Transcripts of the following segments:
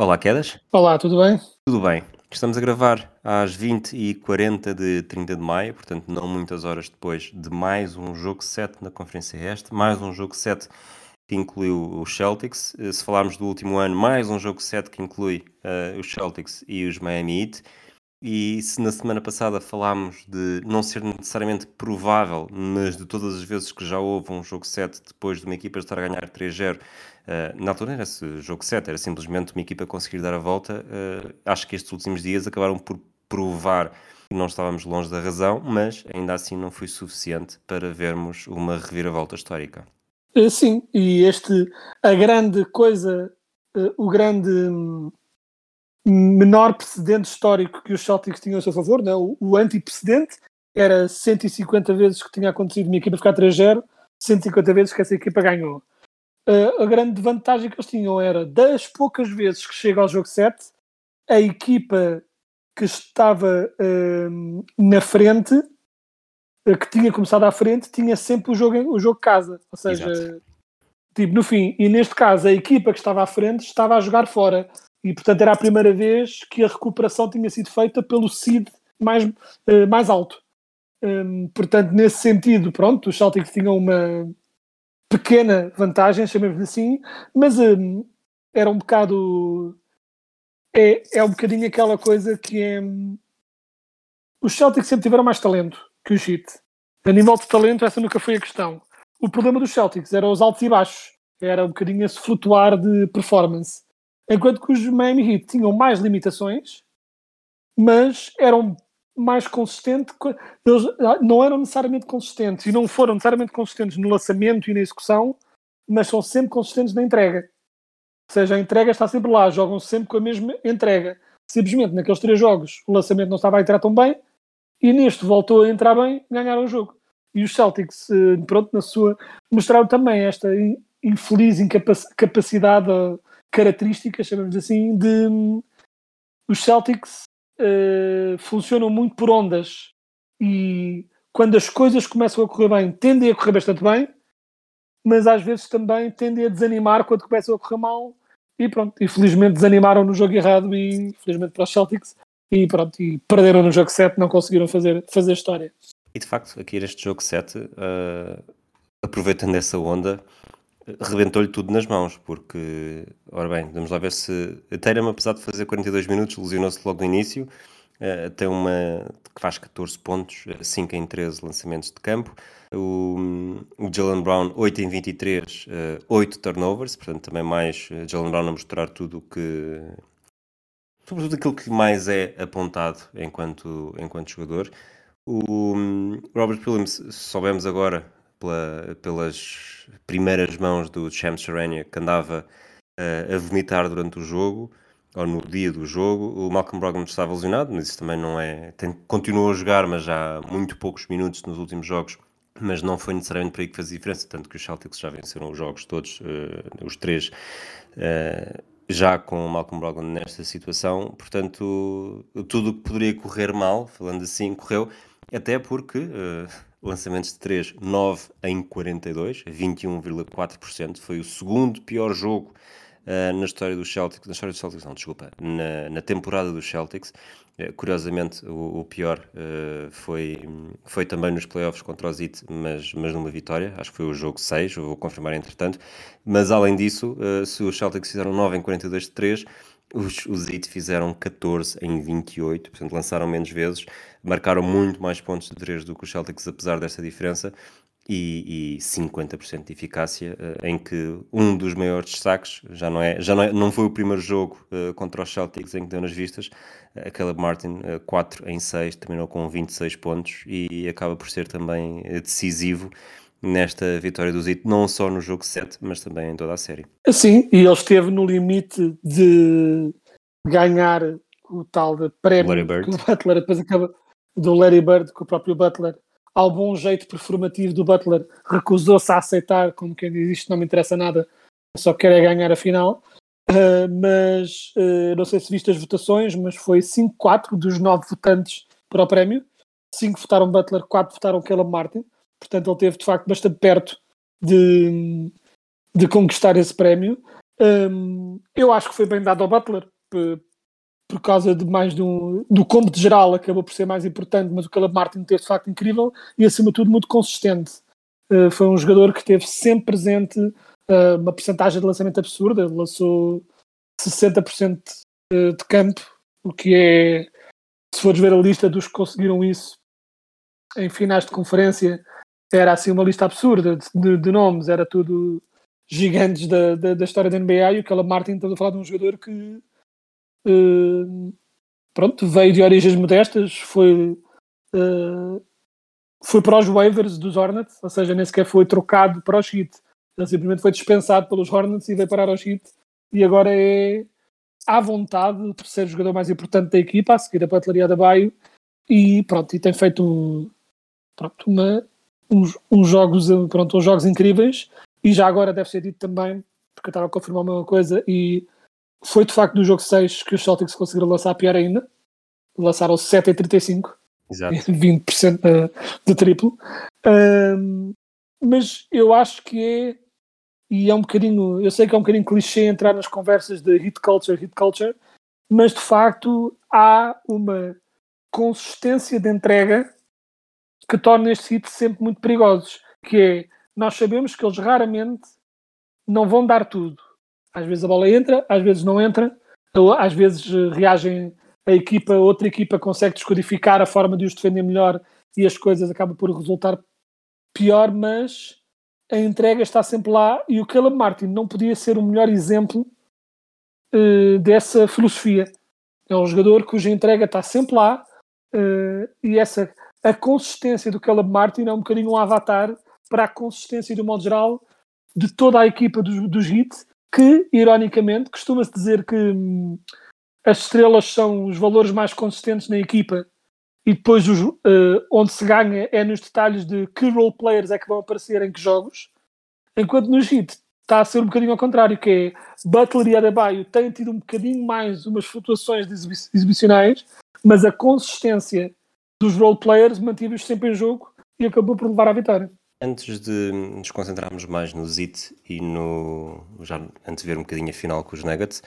Olá, Quedas. Olá, tudo bem? Tudo bem? Estamos a gravar às 20h40 de 30 de maio, portanto, não muitas horas depois de mais um jogo 7 na Conferência Este, mais um jogo 7 que incluiu os Celtics. Eh, Se falarmos do último ano, mais um jogo 7 que inclui eh, os Celtics e os Miami Heat. E se na semana passada falámos de não ser necessariamente provável, mas de todas as vezes que já houve um jogo 7 depois de uma equipa estar a ganhar 3-0, eh, na altura era esse jogo 7, era simplesmente uma equipa conseguir dar a volta. eh, acho que estes últimos dias acabaram por provar que não estávamos longe da razão, mas ainda assim não foi suficiente para vermos uma reviravolta histórica. Eh, Sim, e este, a grande coisa, o grande hum, menor precedente histórico que os Celtics tinham a seu favor, né? o, o anti-precedente, era 150 vezes que tinha acontecido uma equipa ficar 3-0, 150 vezes que essa equipa ganhou. Eh, a grande vantagem que eles tinham era, das poucas vezes que chega ao jogo 7, a equipa que estava hum, na frente, eh, que tinha começado à frente, tinha sempre o jogo, o jogo casa. Ou seja, Exato. tipo, no fim, e neste caso a equipa que estava à frente estava a jogar fora. E portanto era a primeira vez que a recuperação tinha sido feita pelo seed mais, eh, mais alto. Hum, portanto, nesse sentido, pronto, os Celtics tinham uma pequena vantagem, chamemos assim, mas hum, era um bocado. É, é um bocadinho aquela coisa que é. hum, Os Celtics sempre tiveram mais talento que os Heat. A nível de talento, essa nunca foi a questão. O problema dos Celtics era os altos e baixos. Era um bocadinho esse flutuar de performance. Enquanto que os Miami Heat tinham mais limitações, mas eram mais consistentes. co- Eles ah, não eram necessariamente consistentes e não foram necessariamente consistentes no lançamento e na execução, mas são sempre consistentes na entrega. Ou seja, a entrega está sempre lá, jogam sempre com a mesma entrega. Simplesmente naqueles três jogos o lançamento não estava a entrar tão bem e neste voltou a entrar bem, ganharam o jogo. E os Celtics, eh, pronto, na sua, mostraram também esta in- infeliz incapac- capacidade, ou característica, chamamos assim, de os Celtics eh, funcionam muito por ondas e quando as coisas começam a correr bem, tendem a correr bastante bem, mas às vezes também tendem a desanimar quando começam a correr mal e pronto, e felizmente desanimaram no jogo errado e felizmente para os Celtics e pronto, e perderam no jogo 7, não conseguiram fazer, fazer história. E de facto, aqui neste jogo 7, eh, aproveitando essa onda, rebentou-lhe tudo nas mãos, porque, ora bem, vamos lá ver se. Tatum, apesar de fazer 42 minutos, lesionou-se logo no início, eh, tem uma que faz 14 pontos, eh, 5 em 13 lançamentos de campo. O, o Jalen Brown, 8 em 23, eh, 8 turnovers, portanto, também mais eh, Jalen Brown a mostrar tudo o que. Sobretudo aquilo que mais é apontado enquanto, enquanto jogador. O hum, Robert Williams, soubemos agora pela- pelas primeiras mãos do Shams Charania que andava eh, a vomitar durante o jogo, ou no dia do jogo. O Malcolm Brogdon estava lesionado, mas isso também não é. Tem, continuou a jogar, mas há muito poucos minutos nos últimos jogos. Mas não foi necessariamente para aí que faz diferença, tanto que os Celtics já venceram os jogos todos, eh, os três, eh, já com o Malcolm Brogdon nesta situação. Portanto, tudo o que poderia correr mal, falando assim, correu. Até porque lançamentos de 3, 9 em 42, 21,4%. Foi o segundo pior jogo eh, na história dos Celtics. Na história dos Celtics, não, desculpa. Na, na temporada dos Celtics. Eh, curiosamente, o, o pior eh, foi, foi também nos playoffs contra os Heat, mas, mas numa vitória. Acho que foi o jogo 6, eu vou confirmar entretanto. Mas além disso, eh, se os Celtics fizeram 9 em 42 de 3, os, os Heat fizeram 14 em 28, portanto lançaram menos vezes, marcaram muito mais pontos de 3 do que os Celtics, apesar desta diferença. e, e 50% de eficácia, eh, em que um dos maiores destaques, já não é, já não, é, não foi o primeiro jogo uh, contra os Celtics em que deu nas vistas, a Caleb Martin, uh, 4 em 6, terminou com 26 pontos e acaba por ser também decisivo nesta vitória do Zito, não só no jogo 7, mas também em toda a série. Sim, e ele esteve no limite de ganhar o tal de prémio Larry Bird. o Butler depois acaba do Larry Bird, que o próprio Butler, ao bom jeito performativo do Butler, recusou-se a aceitar, como quem diz isto não me interessa nada, só quer é ganhar a final. Uh, mas uh, não sei se viste as votações, mas foi 5-4 dos 9 votantes para o prémio. 5 votaram Butler, 4 votaram Caleb Martin. Portanto, ele teve de facto bastante perto de, de conquistar esse prémio. Um, eu acho que foi bem dado ao Butler, por, por causa de mais de um, do combo de geral, acabou por ser mais importante, mas o Caleb Martin teve de facto incrível e acima de tudo muito consistente. Uh, foi um jogador que teve sempre presente uh, uma porcentagem de lançamento absurda, ele lançou 60% de campo, o que é, se fores ver a lista dos que conseguiram isso em finais de conferência, era assim uma lista absurda de, de, de nomes, era tudo gigantes da, da, da, história da NBA e o Caleb Martin estamos a falar de um jogador que uh, pronto, veio de origens modestas, foi uh, foi para os waivers dos Hornets, ou seja, nem sequer foi trocado para os Heat. Ele simplesmente foi dispensado pelos Hornets e veio parar aos Heat e agora é à vontade o terceiro jogador mais importante da equipa, a seguir a Butler da Baio e pronto, e tem feito pronto, uma, uns, uns, jogos, pronto, uns jogos incríveis e já agora deve ser dito também, porque eu estava a confirmar uma coisa e foi de facto no jogo 6 que os Celtics conseguiram lançar pior ainda. Lançaram 7 em 35. Exato. 20% de, de triplo. Um, mas eu acho que é, e é um bocadinho, eu sei que é um bocadinho clichê entrar nas conversas de hit culture, hit culture, mas de facto há uma consistência de entrega que torna estes hits sempre muito perigosos, que é, nós sabemos que eles raramente não vão dar tudo. Às vezes a bola entra, às vezes não entra, às vezes eh, reagem a equipa, outra equipa consegue descodificar a forma de os defender melhor e as coisas acabam por resultar pior, mas a entrega está sempre lá e o Caleb Martin não podia ser o melhor exemplo uh, dessa filosofia. É um jogador cuja entrega está sempre lá uh, e essa a consistência do Caleb Martin é um bocadinho um avatar para a consistência, de modo geral, de toda a equipa dos, dos Heat que, ironicamente, costuma-se dizer que hum, as estrelas são os valores mais consistentes na equipa e depois os, uh, onde se ganha é nos detalhes de que role players é que vão aparecer em que jogos, enquanto no Heat está a ser um bocadinho ao contrário, que é Butler e Adebayo têm tido um bocadinho mais umas flutuações exibicionais, mas a consistência dos role players mantive-os sempre em jogo e acabou por levar à vitória. Antes de nos concentrarmos mais no ZIT e no. já antes de ver um bocadinho a final com os Nuggets,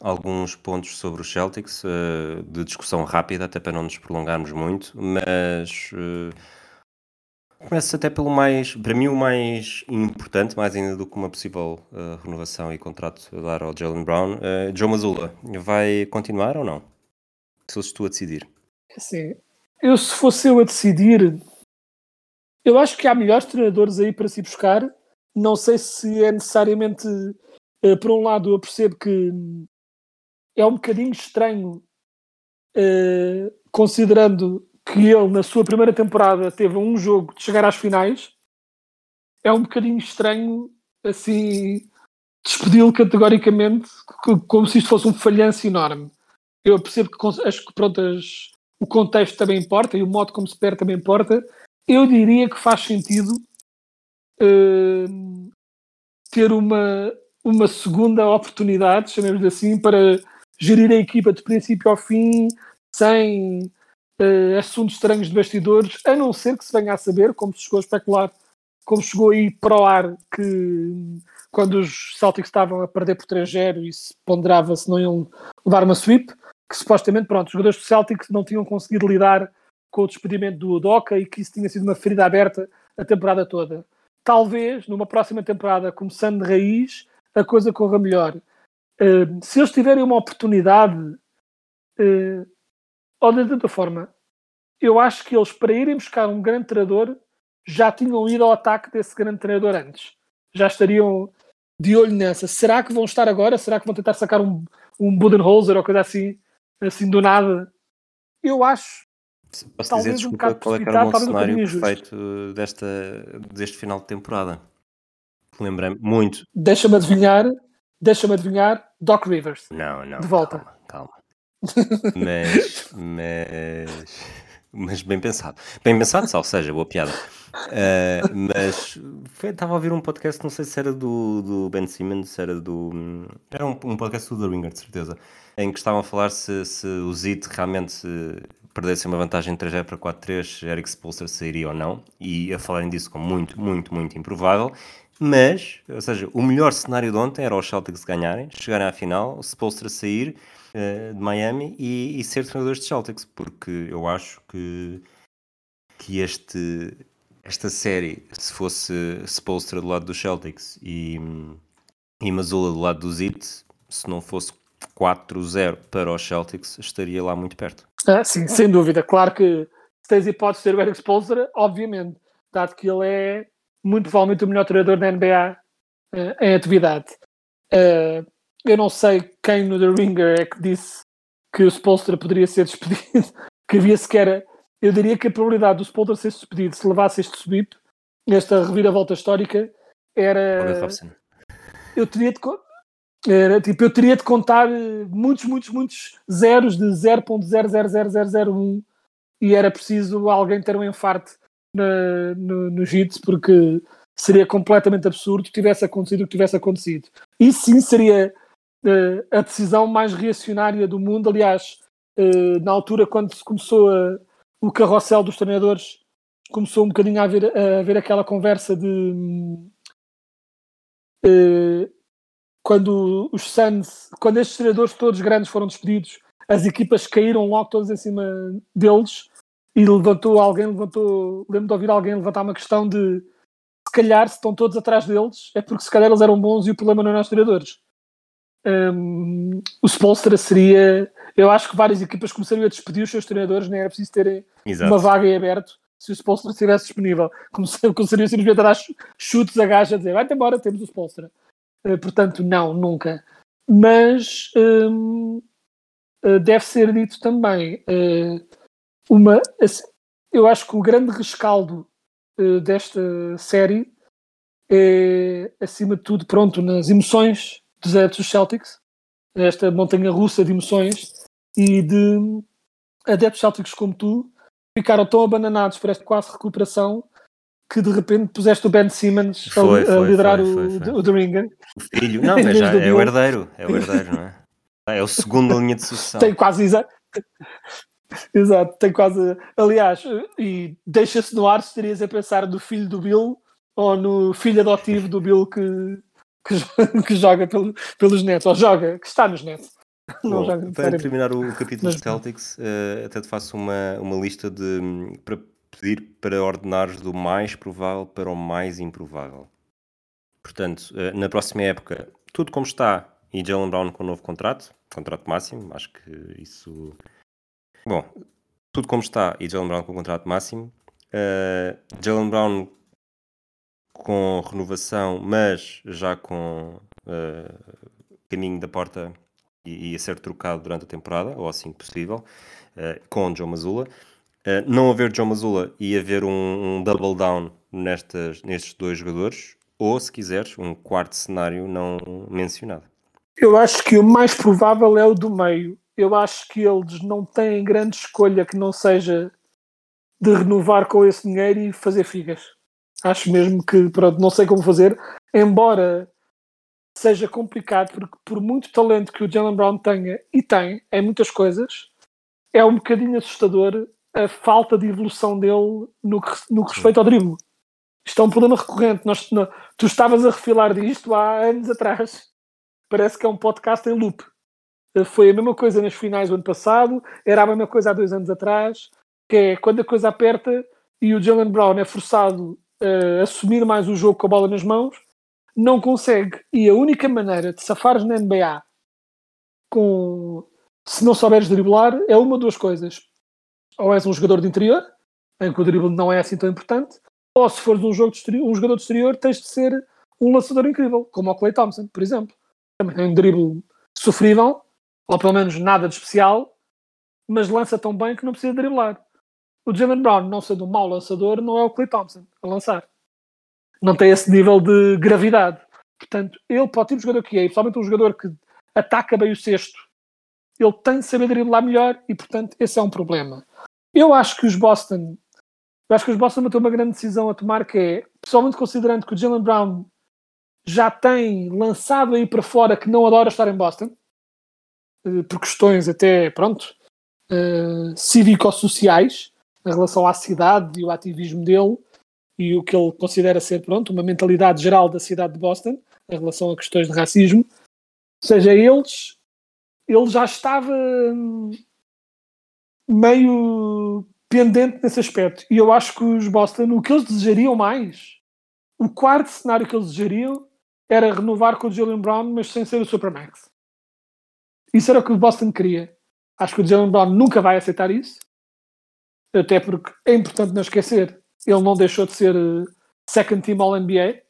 alguns pontos sobre os Celtics, uh, de discussão rápida, até para não nos prolongarmos muito, mas. Uh, começo até pelo mais. para mim, o mais importante, mais ainda do que uma possível uh, renovação e contrato a dar ao Jalen Brown. Uh, Joe Mazzulla, vai continuar ou não? Se eu estou a decidir. Sim, eu se fosse eu a decidir eu acho que há melhores treinadores aí para se buscar. Não sei se é necessariamente. Uh, por um lado, eu percebo que é um bocadinho estranho, uh, considerando que ele, na sua primeira temporada, teve um jogo de chegar às finais. É um bocadinho estranho, assim, despedi-lo categoricamente, como se isto fosse um falhanço enorme. Eu percebo que acho que pronto, as, o contexto também importa e o modo como se perde também importa, eu diria que faz sentido uh, ter uma, uma segunda oportunidade, chamemos assim, para gerir a equipa de princípio ao fim, sem uh, assuntos estranhos de bastidores, a não ser que se venha a saber, como se chegou a especular, como chegou aí para o ar, que quando os Celtics estavam a perder por 3-0 e se ponderava se não iam levar uma sweep, que supostamente, pronto, os jogadores do Celtics não tinham conseguido lidar com o despedimento do Udoca e que isso tinha sido uma ferida aberta a temporada toda. Talvez, numa próxima temporada, começando de raiz, a coisa corra melhor. Uh, se eles tiverem uma oportunidade, uh, ou de outra forma, eu acho que eles, para irem buscar um grande treinador, já tinham ido ao ataque desse grande treinador antes. Já estariam de olho nessa. Será que vão estar agora? Será que vão tentar sacar um, um Budenholzer ou coisa assim, assim do nada? Eu acho. Posso Talvez dizer, um desculpa, bocado qual é que era o um cenário perfeito desta, deste final de temporada? Lembrei-me muito. Deixa-me adivinhar. Deixa-me adivinhar. Doc Rivers. Não, não. De volta. Calma, calma. Mas, mas, mas bem pensado. Bem pensado, ou seja, boa piada. Ah, mas foi- estava a ouvir um podcast, não sei se era do, do Ben Simmons, se era do. Era um, um podcast do The Ringer, de certeza, em que estavam a falar se, se o Zit realmente eh, perdesse uma vantagem de 3-0 para 4-3, Eric Spolster sairia ou não, e a falarem disso como muito, muito, muito improvável. Mas, ou seja, o melhor cenário de ontem era os Celtics ganharem, chegarem à final, o Spolstra sair eh, de Miami e, e ser treinadores de Celtics, porque eu acho que, que este, esta série, se fosse Spolstra do lado dos Celtics e, e Mazula do lado dos Heat, se não fosse 4-0 para os Celtics, estaria lá muito perto. Ah, sim, sem dúvida. Claro que se tens hipótese de ter o Eric Spolstra, obviamente, dado que ele é muito provavelmente o melhor treinador da NBA eh, em atividade. Eh, eu não sei quem no The Ringer é que disse que o Spolstra poderia ser despedido, que havia sequer. Eu diria que a probabilidade do Spolstra ser despedido se levasse este sweep, esta reviravolta histórica, era. Eu teria de era, tipo, eu teria de contar eh, muitos, muitos, muitos zeros de 0.000001 e era preciso alguém ter um infarto na, no, nos hits porque seria completamente absurdo que tivesse acontecido o que tivesse acontecido. E sim seria eh, a decisão mais reacionária do mundo. Aliás, eh, na altura quando se começou a- o carrossel dos treinadores, começou um bocadinho a haver, a haver aquela conversa de eh, quando os Suns, quando estes treinadores todos grandes foram despedidos, as equipas caíram logo todas em cima deles e levantou alguém, levantou, lembro de ouvir alguém levantar uma questão de se calhar se estão todos atrás deles é porque se calhar eles eram bons e o problema não eram os treinadores. Hum, o Spolstra seria, eu acho que várias equipas começariam a despedir os seus treinadores, nem era preciso terem Exato. uma vaga em aberto se o Spolstra estivesse disponível. Começariam simplesmente a dar chu- chutes a gaja a dizer vai-te embora, temos o Spolstra. Eh, portanto, não, nunca. Mas hum, eh, deve ser dito também eh, uma. assim, Eu acho que o grande rescaldo desta série é, acima de tudo, pronto, nas emoções dos adeptos dos Celtics, esta montanha russa de emoções e de adeptos Celtics como tu ficaram tão abananados por esta quase recuperação que de repente puseste o Ben Simmons a- Foi, a, foi, liderar foi, o, o The Ringer. O filho. Não, mas já é o herdeiro. É o herdeiro, não é? É o segundo linha de sucessão. Tem quase exa- Exato, tem quase. Aliás, e deixa-se no ar se estarias a pensar no filho do Bill ou no filho adotivo do Bill que, que, que joga pelo- pelos Nets, ou joga, que está nos Nets. Não Bom, para terminar o capítulo Mas- dos Celtics, eh, até te faço uma, uma lista de hum, para pedir para ordenares do mais provável para o mais improvável. Portanto, eh, na próxima época, tudo como está e Jalen Brown com um novo contrato, contrato máximo, acho que isso. Bom, tudo como está e Jalen Brown com contrato máximo. eh, Jalen Brown com renovação, mas já com eh, caminho da porta e, e a ser trocado durante a temporada, ou assim que possível, eh, com Joe Mazzulla. Eh, não haver Joe Mazzulla e haver um, um double down nestas, nestes dois jogadores, ou se quiseres, um quarto cenário não mencionado. Eu acho que o mais provável é o do meio. Eu acho que eles não têm grande escolha que não seja de renovar com esse dinheiro e fazer figas. Acho mesmo que, pronto, não sei como fazer, embora seja complicado, porque por muito talento que o Jalen Brown tenha, e tem, em muitas coisas, é um bocadinho assustador a falta de evolução dele no que, no que respeita ao drible. Isto é um problema recorrente. Nós, tu estavas a refilar disto há anos atrás parece que é um podcast em loop. Eh, Foi a mesma coisa nas finais do ano passado, era a mesma coisa há dois anos atrás, que é quando a coisa aperta e o Jalen Brown é forçado a assumir mais o jogo com a bola nas mãos, não consegue. E a única maneira de safares na NBA com se não souberes driblar é uma ou duas coisas. Ou és um jogador de interior, em que o drible não é assim tão importante, Ou se fores um, jogo exterior, um jogador de exterior, tens de ser um lançador incrível, como o Clay Thompson, por exemplo. Também tem um drible sofrível, ou pelo menos nada de especial, mas lança tão bem que não precisa driblar. O Jalen Brown, não sendo um mau lançador, não é o Clay Thompson a lançar. Não tem esse nível de gravidade. Portanto, ele, para o tipo de jogador que é, e principalmente um jogador que ataca bem o cesto, ele tem de saber driblar melhor e, portanto, esse é um problema. Eu acho que os Boston, eu acho que os Boston vão uma grande decisão a tomar, que é, pessoalmente considerando que o Jalen Brown já tem lançado aí para fora que não adora estar em Boston, eh, por questões até, pronto, uh, cívico-sociais, em relação à cidade e o ativismo dele, e o que ele considera ser, pronto, uma mentalidade geral da cidade de Boston, em relação a questões de racismo. Ou seja, eles, ele já estava hum, meio pendente nesse aspecto. E eu acho que os Boston, o que eles desejariam mais, o quarto cenário que eles desejariam era renovar com o Jalen Brown, mas sem ser o Supermax. Isso era o que o Boston queria. Acho que o Jalen Brown nunca vai aceitar isso. Até porque é importante não esquecer, ele não deixou de ser eh, second team All NBA.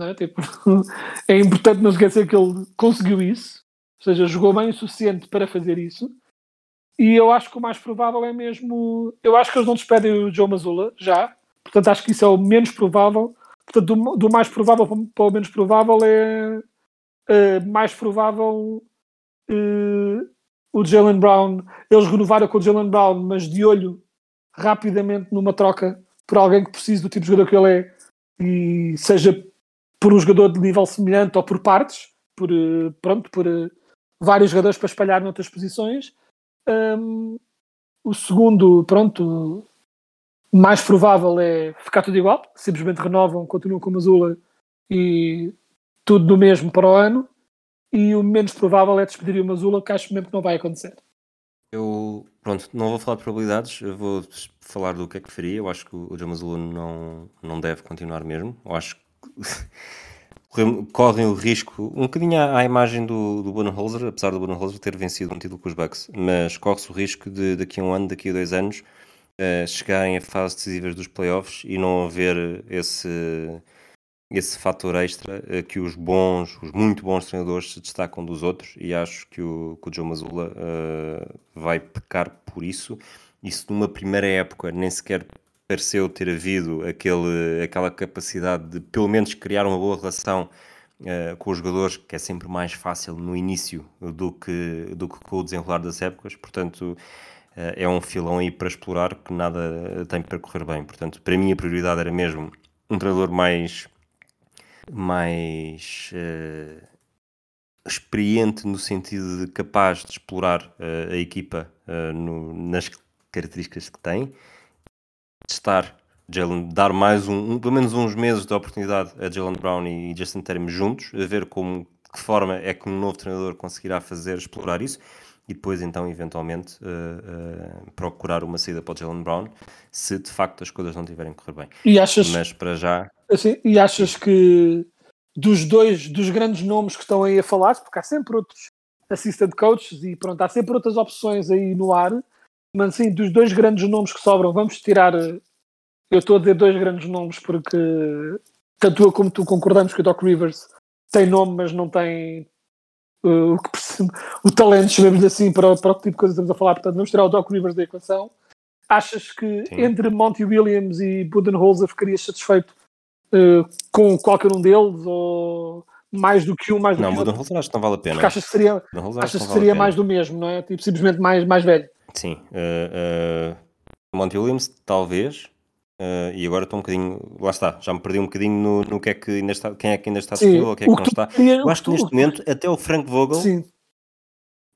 É? Tipo, é importante não esquecer que ele conseguiu isso. Ou seja, jogou bem o suficiente para fazer isso. E eu acho que o mais provável é mesmo. Eu acho que eles não despedem o Joe Mazzulla já. Portanto, acho que isso é o menos provável. Portanto, do, do mais provável para o menos provável é uh, mais provável uh, o Jalen Brown. Eles renovaram com o Jalen Brown, mas de olho rapidamente numa troca por alguém que precise do tipo de jogador que ele é e seja por um jogador de nível semelhante ou por partes, por, uh, pronto, por vários jogadores para espalhar noutras posições. Um, o segundo, pronto, mais provável é ficar tudo igual, simplesmente renovam, continuam com o Mazula e tudo do mesmo para o ano. E o menos provável é despedir o Mazula, que acho mesmo que não vai acontecer. Eu, pronto, não vou falar de probabilidades, eu vou falar do que é que faria. Eu acho que o Jamazula não, não deve continuar mesmo. Eu acho que correm o risco, um bocadinho à, imagem do, do Budenholzer, apesar do Budenholzer ter vencido um título com os Bucks, mas corre-se o risco de daqui a um ano, daqui a dois anos, uh, chegarem a fases decisivas dos playoffs e não haver esse, esse fator extra uh, que os bons, os muito bons treinadores se destacam dos outros e acho que o, que o Joe Mazzulla uh, vai pecar por isso. Isso numa primeira época nem sequer pareceu ter havido aquele, aquela capacidade de pelo menos criar uma boa relação uh, com os jogadores, que é sempre mais fácil no início do que, do que com o desenrolar das épocas, portanto uh, é um filão aí para explorar que nada tem para correr bem, portanto para mim a prioridade era mesmo um treinador mais mais uh, experiente no sentido de capaz de explorar a equipa no, nas características que tem testar Jalen, dar mais um, um, pelo menos uns meses de oportunidade a Jalen Brown e Justin Terry juntos, a ver como, que forma é que um novo treinador conseguirá fazer, explorar isso e depois então eventualmente uh, uh, procurar uma saída para o Jalen Brown se de facto as coisas não estiverem a correr bem. E achas, Mas para já. Assim, e achas que dos dois, dos grandes nomes que estão aí a falar, porque há sempre outros assistant coaches e pronto, há sempre outras opções aí no ar, mas sim, dos dois grandes nomes que sobram, vamos tirar. Eh, eu estou a dizer dois grandes nomes porque tanto eu como tu concordamos que o Doc Rivers tem nome, mas não tem uh, o, que, o talento, chamemos assim, para, para o tipo de coisa que estamos a falar. Portanto, vamos tirar o Doc Rivers da equação. Achas que Sim. entre Monty Williams e Budenholzer ficarias satisfeito uh, com qualquer um deles? Ou mais do que um, mais do não, que? Não, Budenholzer acho que não vale a pena. Porque achas que seria, achas que seria mais do mesmo, não é? Tipo, simplesmente mais, mais velho. Sim. Uh, uh, Monty Williams, talvez. Uh, e agora estou um bocadinho. Lá está, já me perdi um bocadinho no, no que é que ainda está, quem é que ainda está disponível ou quem é que, que não está. Queria, Eu acho que neste momento, até o Frank Vogel Sim.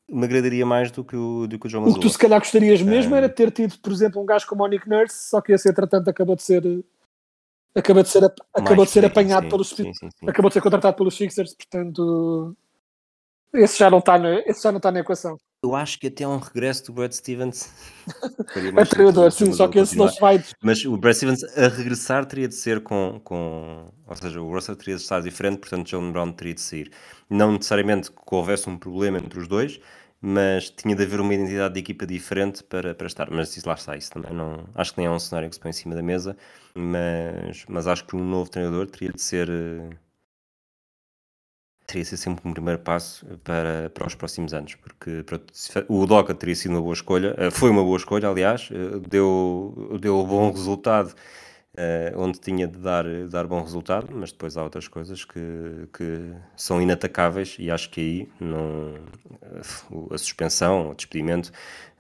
me agradaria mais do que o, do que o João O que tu se calhar gostarias mesmo era ter tido, por exemplo, um gajo como o Nick Nurse, só que esse entretanto acabou de ser. Acabou de ser, acabou de ser apanhado sim, pelos. Sim, sim, acabou de ser contratado pelos Sixers, portanto. Esse já não está na, esse já não está na equação. Eu acho que até um regresso do Brad Stevens é treinador, sim, só que esse não se vai. Mas o Brad Stevens a regressar teria de ser com, com. Ou seja, o Russell teria de estar diferente, portanto, John Brown teria de sair. Não necessariamente que houvesse um problema entre os dois, mas tinha de haver uma identidade de equipa diferente para, para estar. Mas isso lá está, isso também não. Acho que nem é um cenário que se põe em cima da mesa, mas, mas acho que um novo treinador teria de ser. eh, Teria de ser sempre um primeiro passo para, para os próximos anos, porque o Udoka teria sido uma boa escolha, eh, foi uma boa escolha, aliás, eh, deu, deu bom resultado eh, onde tinha de dar, dar bom resultado, mas depois há outras coisas que, que são inatacáveis e acho que aí não, eh, a suspensão, o despedimento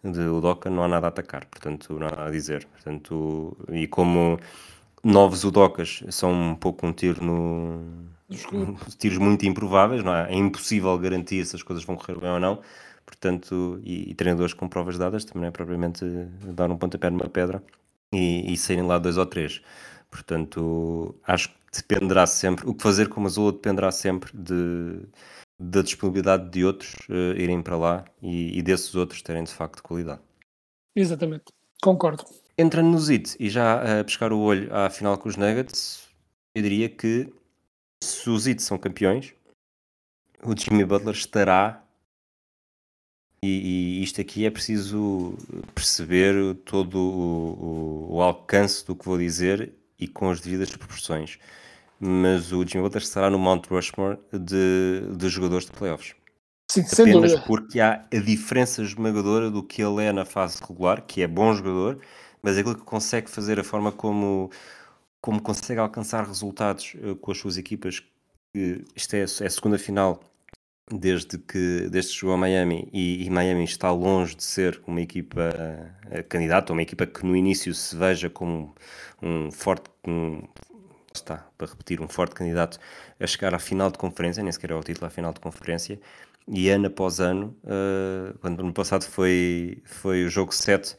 de Udoka não há nada a atacar, portanto, não há nada a dizer. Portanto, e como novos Udokas são um pouco um tiro no. tiros muito improváveis, não é? É impossível garantir se as coisas vão correr bem ou não. Portanto, e, e treinadores com provas dadas também não é propriamente dar um pontapé numa pedra e, e saírem lá dois ou três. Portanto, acho que dependerá sempre, o que fazer com o Mazula dependerá sempre de, da disponibilidade de outros eh, irem para lá e, e desses outros terem de facto qualidade. Exatamente. Concordo. Entrando no ZIT e já a pescar o olho à final com os Nuggets, eu diria que se os ZIT são campeões, o Jimmy Butler estará. E, e isto aqui é preciso perceber todo o, o- o alcance do que vou dizer e com as devidas proporções. Mas o Jimmy Butler estará no Mount Rushmore de, de jogadores de playoffs Sim, apenas porque há a diferença esmagadora do que ele é na fase regular, que é bom jogador, mas aquilo que consegue fazer, a forma como, como consegue alcançar resultados eh, com as suas equipas, isto é, é a segunda final desde que, desde que chegou a Miami e, e Miami está longe de ser uma equipa eh, candidata, uma equipa que no início se veja como um forte, um, está, para repetir, um forte candidato a chegar à final de conferência, nem sequer é o título, à final de conferência, e ano após ano, eh, quando no passado foi, foi o jogo 7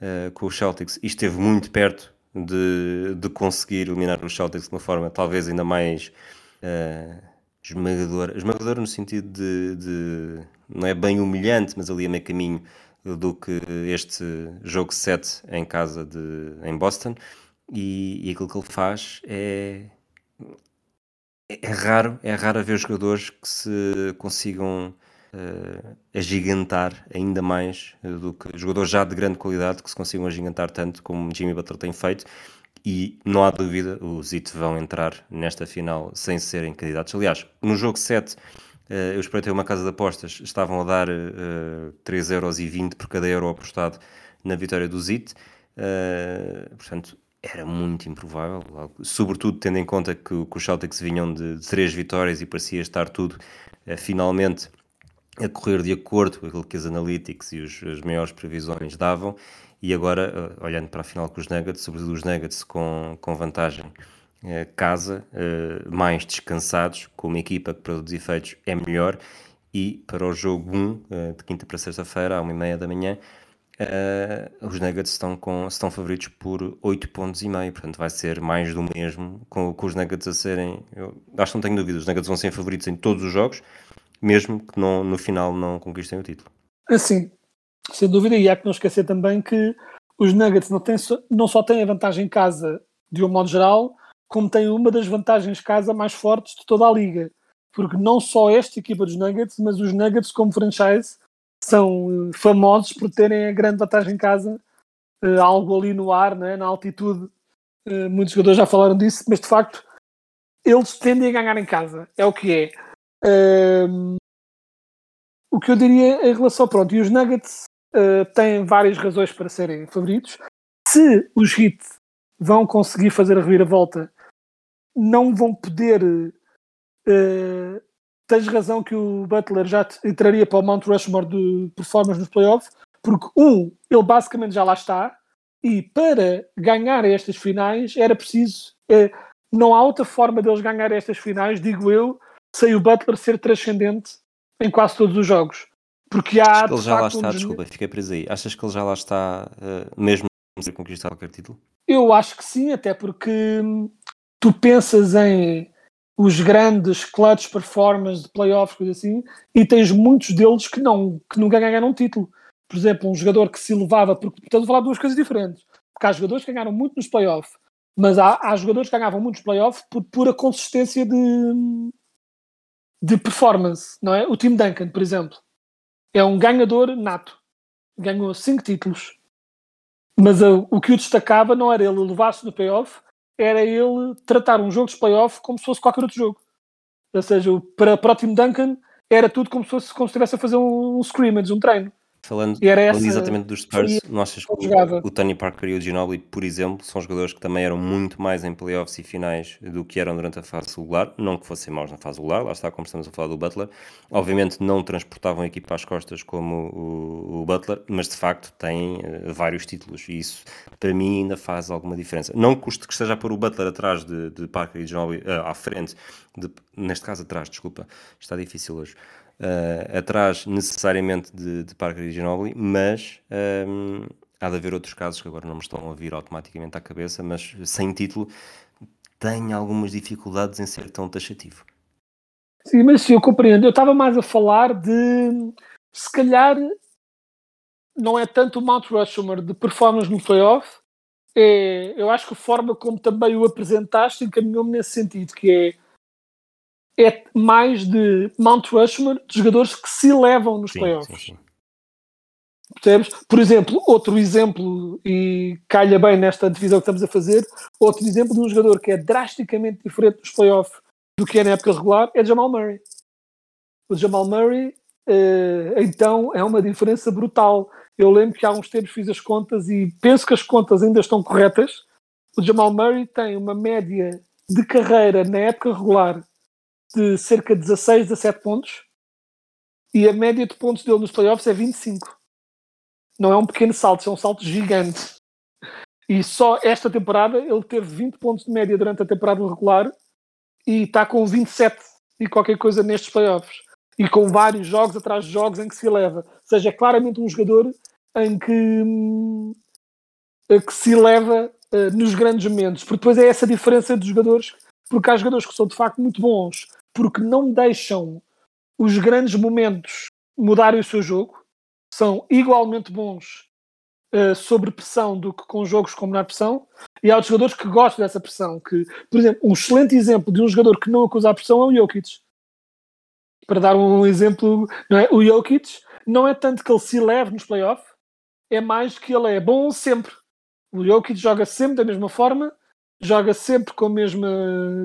eh, com os Celtics, e esteve muito perto de, de conseguir eliminar os Celtics de uma forma talvez ainda mais eh, esmagadora, esmagadora no sentido de, de- não é bem humilhante, mas ali a meio caminho do que este jogo 7 em casa de, em Boston, e, e aquilo que ele faz é, é é raro, é raro ver jogadores que se consigam eh, agigantar ainda mais eh, do que jogadores já de grande qualidade que se consigam agigantar tanto como Jimmy Butler tem feito e não há dúvida, os Heat vão entrar nesta final sem serem candidatos. Aliás, no jogo 7 eh, eu espreitei uma casa de apostas, estavam a dar eh, 3,20€ por cada euro apostado na vitória do Zit. Eh, portanto, era muito improvável, sobretudo tendo em conta que, que os Celtics vinham de, de três vitórias e parecia estar tudo eh, finalmente a correr de acordo com aquilo que as analytics e os, as maiores previsões davam. E agora, eh, olhando para a final com os Nuggets, sobretudo os Nuggets com, com vantagem eh, casa, eh, mais descansados, com uma equipa que para os efeitos é melhor. E para o jogo 1, eh, de quinta para sexta-feira, à 1h30 da manhã, os Nuggets estão, com, estão favoritos por 8 pontos e meio, portanto vai ser mais do mesmo, com, com os Nuggets a serem, eu acho que não tenho dúvida, os Nuggets vão ser favoritos em todos os jogos, mesmo que não, no final não conquistem o título. Assim, sem dúvida, e há que não esquecer também que os Nuggets não, têm não só têm a vantagem em casa de um modo geral, como têm uma das vantagens casa mais fortes de toda a liga. Porque não só esta equipa dos Nuggets, mas os Nuggets como franchise são eh, famosos por terem a grande vantagem em casa, eh, algo ali no ar, né, na altitude. Eh, muitos jogadores já falaram disso, mas de facto eles tendem a ganhar em casa. É o que é. Ahm, o que eu diria em relação, pronto, e os Nuggets uh, têm várias razões para serem favoritos. Se os Heat vão conseguir fazer a reviravolta, não vão poder. Uh, tens razão que o Butler já entraria para o Mount Rushmore de performance nos playoffs, porque, um, ele basicamente já lá está, e para ganhar estas finais era preciso. eh, não há outra forma deles ganhar estas finais, digo eu, sem o Butler ser transcendente em quase todos os jogos. Porque há. Acho que ele já lá um está, dos- desculpa, fiquei preso aí. Achas que ele já lá está, eh, mesmo sem conquistar qualquer título? Eu acho que sim, até porque hum, tu pensas em os grandes clutch performance de playoffs, coisa assim, e tens muitos deles que, não, que nunca ganharam um título. Por exemplo, um jogador que se elevava, porque estamos a falar de duas coisas diferentes. Porque há jogadores que ganharam muito nos playoffs, mas há, há jogadores que ganhavam muito nos playoffs por pura consistência de, de performance, não é? O Tim Duncan, por exemplo. É um ganhador nato. Ganhou cinco títulos. Mas uh, o que o destacava não era ele levar-se no playoff, era ele tratar um jogo de playoff como se fosse qualquer outro jogo. Ou seja, para, para o Tim Duncan era tudo como se fosse como se estivesse a fazer um, um scrimmage, um treino. Falando, exatamente dos Spurs, não achas que o, o Tony Parker e o Ginobili, por exemplo, são jogadores que também eram muito mais em playoffs e finais do que eram durante a fase regular, não que fossem maus na fase regular, lá está, como estamos a falar do Butler, obviamente não transportavam a equipa às costas como o, o Butler, mas de facto têm eh, vários títulos e isso para mim ainda faz alguma diferença. Não custa que esteja a pôr o Butler atrás de, de Parker e Ginobili, eh, à frente, de- neste caso atrás, desculpa, está difícil hoje. Uh, atrás necessariamente de, de Parker e Ginobili, mas um, há de haver outros casos que agora não me estão a vir automaticamente à cabeça, mas sem título tem algumas dificuldades em ser tão taxativo. Sim, mas sim, eu compreendo. Eu estava mais a falar de se calhar não é tanto o Mount Rushmore de performance no playoff, é, eu acho que a forma como também o apresentaste encaminhou-me nesse sentido, que é é mais de Mount Rushmore de jogadores que se levam nos Sim, playoffs. sim, sim. Percebes? Por exemplo, outro exemplo, e calha bem nesta divisão que estamos a fazer, outro exemplo de um jogador que é drasticamente diferente nos playoffs do que é na época regular é Jamal Murray. O Jamal Murray, eh, então, é uma diferença brutal. Eu lembro que há uns tempos fiz as contas e penso que as contas ainda estão corretas. O Jamal Murray tem uma média de carreira na época regular de cerca de 16, 17 pontos e a média de pontos dele nos playoffs é 25 não é um pequeno salto, é um salto gigante. E só esta temporada ele teve 20 pontos de média durante a temporada regular e está com 27 e qualquer coisa nestes playoffs. E com vários jogos atrás de jogos em que se eleva. Ou seja, é claramente um jogador em que, hum, que se eleva eh, nos grandes momentos. Porque depois é essa diferença de jogadores, porque há jogadores que são de facto muito bons, porque não deixam os grandes momentos mudarem o seu jogo são igualmente bons uh, sobre pressão do que com jogos com menor pressão, e há outros jogadores que gostam dessa pressão. Que, por exemplo, um excelente exemplo de um jogador que não acusa a pressão é o Jokic. Para dar um exemplo, não é? o Jokic não é tanto que ele se leve nos playoffs, é mais que ele é bom sempre. O Jokic joga sempre da mesma forma, joga sempre com a mesma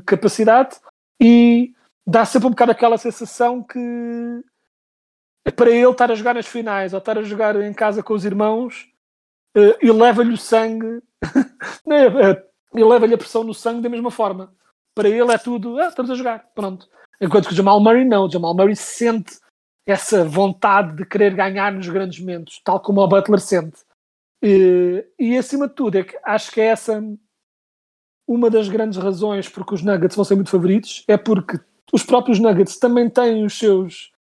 capacidade e dá sempre um bocado aquela sensação que para ele estar a jogar nas finais ou estar a jogar em casa com os irmãos uh, e leva-lhe o sangue e leva-lhe a pressão no sangue da mesma forma. Para ele é tudo, ah, estamos a jogar, pronto. Enquanto que o Jamal Murray não, o Jamal Murray sente essa vontade de querer ganhar nos grandes momentos, tal como o Butler sente. E, e acima de tudo, é que acho que é essa uma das grandes razões porque os Nuggets vão ser muito favoritos, é porque os próprios Nuggets também têm os seus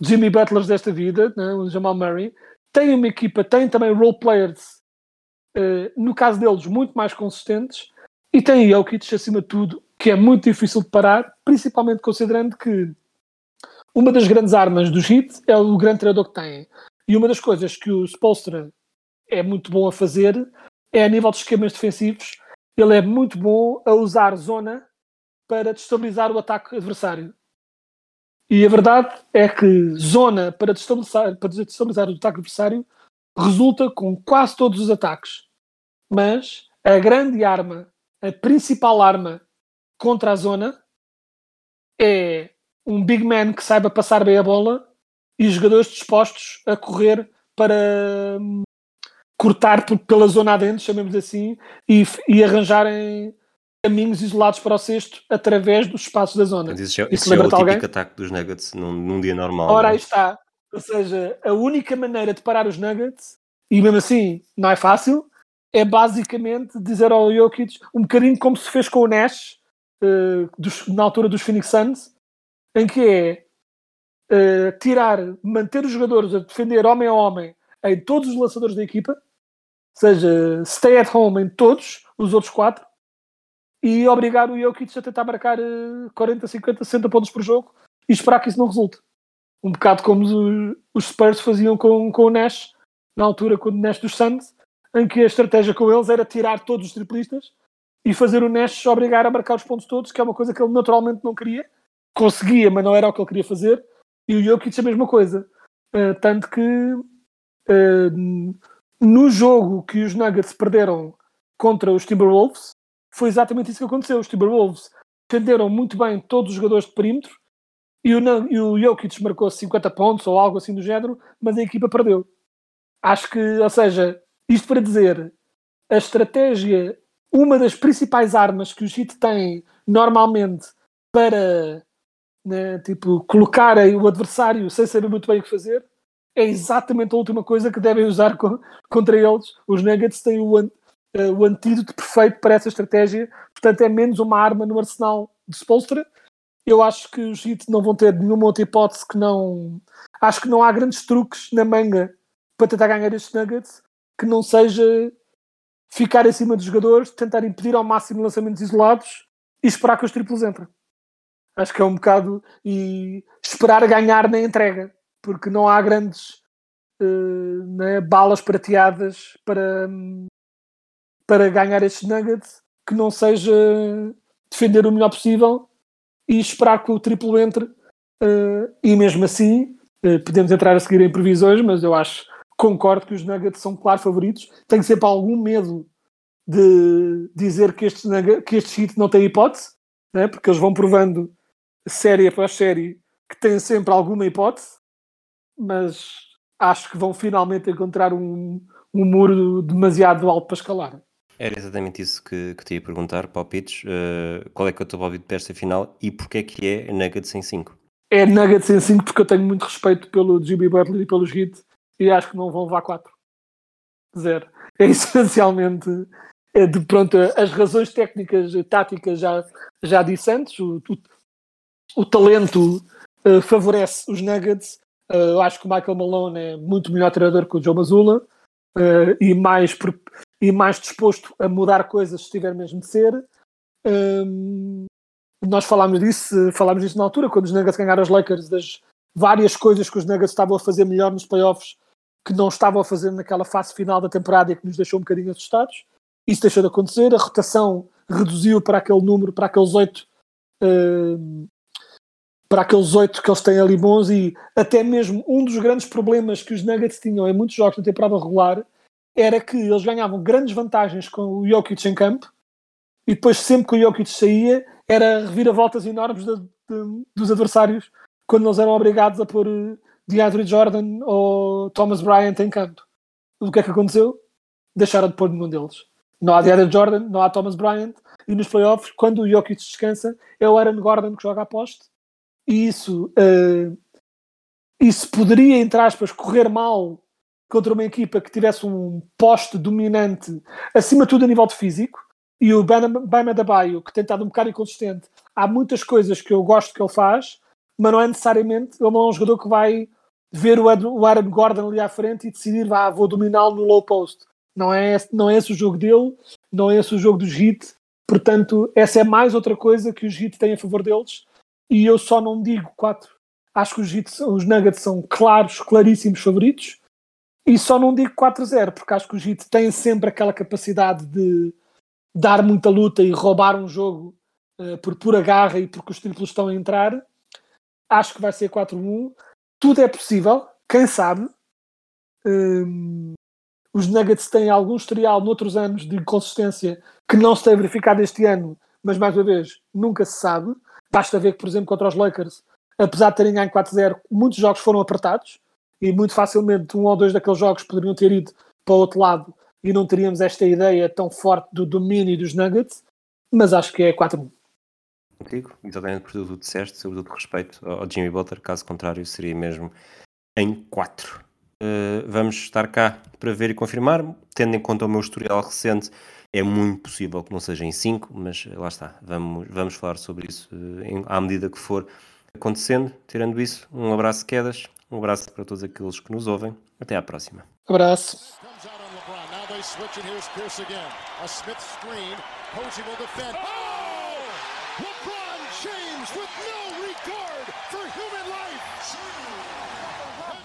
Jimmy Butlers desta vida, né, o Jamal Murray, tem uma equipa, tem também role players, uh, no caso deles, muito mais consistentes, e tem Jokic, acima de tudo, que é muito difícil de parar, principalmente considerando que uma das grandes armas do Heat é o grande treinador que tem. E uma das coisas que o Spolstra é muito bom a fazer é a nível de esquemas defensivos, ele é muito bom a usar zona para destabilizar o ataque adversário. E a verdade é que zona para destabilizar, para destabilizar o ataque adversário resulta com quase todos os ataques. Mas a grande arma, a principal arma contra a zona é um big man que saiba passar bem a bola e jogadores dispostos a correr para hum, cortar pela zona adentro, chamemos assim, e, e arranjarem caminhos isolados para o cesto através dos espaços da zona. Mas isso é, Isso isso é o típico alguém? ataque dos Nuggets num, num dia normal. Ora, é? aí está. Ou seja, a única maneira de parar os Nuggets, e mesmo assim não é fácil, é basicamente dizer ao Jokic, um bocadinho como se fez com o Nash, eh, dos- na altura dos Phoenix Suns, em que é eh, tirar, manter os jogadores a defender homem a homem em todos os lançadores da equipa, seja stay at home em todos os outros quatro, e obrigar o Jokic a tentar marcar eh, 40, 50, 60 pontos por jogo e esperar que isso não resulte. Um bocado como os, Spurs faziam com, com o Nash, na altura com o Nash dos Suns, em que a estratégia com eles era tirar todos os triplistas e fazer o Nash obrigar a marcar os pontos todos, que é uma coisa que ele naturalmente não queria. Conseguia, mas não era o que ele queria fazer. E o Jokic a mesma coisa. Uh, tanto que uh, no jogo que os Nuggets perderam contra os Timberwolves, foi exatamente isso que aconteceu. Os Timberwolves defenderam muito bem todos os jogadores de perímetro e o, e o Jokic marcou 50 pontos ou algo assim do género, mas a equipa perdeu. Acho que, ou seja, isto para dizer, a estratégia, uma das principais armas que o Heat tem normalmente para né, tipo, colocar o adversário sem saber muito bem o que fazer, é exatamente a última coisa que devem usar co contra eles. Os Nuggets têm o, uh, o antídoto perfeito para essa estratégia, portanto é menos uma arma no arsenal de Spolstra. Eu acho que os Heat não vão ter nenhuma outra hipótese que não... Acho que não há grandes truques na manga para tentar ganhar estes Nuggets que não seja ficar em cima dos jogadores, tentar impedir ao máximo lançamentos isolados e esperar que os triplos entrem. Acho que é um bocado e esperar ganhar na entrega, porque não há grandes uh, né, balas prateadas para, para ganhar estes nuggets que não seja defender o melhor possível e esperar que o triplo entre. Uh, e mesmo assim, uh, podemos entrar a seguir em previsões, mas eu acho, concordo que os nuggets são claro favoritos. Tenho sempre algum medo de dizer que estes, que estes hit não têm hipótese, né? porque eles vão provando série após série que têm sempre alguma hipótese, mas acho que vão finalmente encontrar um, um muro demasiado alto para escalar. Era exatamente isso que, que te ia perguntar, palpites. Uh, qual é que é o teu palpite para esta final e porquê é que é Nuggets em 5? É Nuggets em 5 porque eu tenho muito respeito pelo Jimmy Butler e pelos Heat e acho que não vão levar 4. Zero. É essencialmente é de pronto as razões técnicas táticas já, já disse antes, o, o, o talento uh, favorece os Nuggets. Uh, eu acho que o Michael Malone é muito melhor treinador que o Joe Mazzulla uh, e, mais, e mais disposto a mudar coisas se tiver mesmo de ser. Um, nós falámos disso, falámos disso na altura, quando os Nuggets ganharam os Lakers, das várias coisas que os Nuggets estavam a fazer melhor nos playoffs que não estavam a fazer naquela fase final da temporada e que nos deixou um bocadinho assustados. Isso deixou de acontecer, a rotação reduziu para aquele número, para aqueles oito uh, para aqueles oito que eles têm ali bons e até mesmo um dos grandes problemas que os Nuggets tinham em muitos jogos na temporada regular era que eles ganhavam grandes vantagens com o Jokic em campo e depois sempre que o Jokic saía era reviravoltas enormes de, de, dos adversários quando eles eram obrigados a pôr eh, DeAndre Jordan ou Thomas Bryant em campo. O que é que aconteceu? Deixaram de pôr nenhum deles. Não há DeAndre Jordan, não há Thomas Bryant e nos playoffs, quando o Jokic descansa, é o Aaron Gordon que joga a poste e isso, uh, isso poderia, entre aspas, correr mal contra uma equipa que tivesse um poste dominante, acima de tudo a nível de físico, e o Bama Baio, que tem estado um bocado inconsistente, há muitas coisas que eu gosto que ele faz, mas não é necessariamente, ele não é um jogador que vai ver o Aaron Gordon ali à frente e decidir, vá, vou dominá-lo no low post. Não é, não é esse o jogo dele, não é esse o jogo dos Heat, portanto, essa é mais outra coisa que os Heat têm a favor deles, e eu só não digo 4. Acho que os, Hits, os Nuggets são claros, claríssimos favoritos. E só não digo 4-0, porque acho que os Heat têm sempre aquela capacidade de dar muita luta e roubar um jogo uh, por pura garra e porque os triplos estão a entrar. Acho que vai ser 4-1. Tudo é possível, quem sabe. Um, os Nuggets têm algum historial noutros anos de inconsistência que não se tem verificado este ano, mas mais uma vez, nunca se sabe. Basta ver que, por exemplo, contra os Lakers, apesar de terem ganho 4-0, muitos jogos foram apertados e muito facilmente um ou dois daqueles jogos poderiam ter ido para o outro lado e não teríamos esta ideia tão forte do domínio dos Nuggets, mas acho que é 4-1. Contigo, exatamente por tudo que disseste, sobretudo respeito ao Jimmy Butler, caso contrário seria mesmo em 4. Uh, eh, vamos estar cá para ver e confirmar, tendo em conta o meu historial recente é muito possível que não seja em 5, mas lá está, vamos, vamos falar sobre isso eh, em, à medida que for acontecendo. Tirando isso, um abraço, quedas, um abraço para todos aqueles que nos ouvem. Até à próxima. Abraço.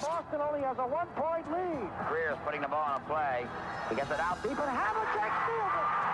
Boston only has a one-point lead. Greer's putting the ball on a play. He gets it out deep, and Havlicek steals it.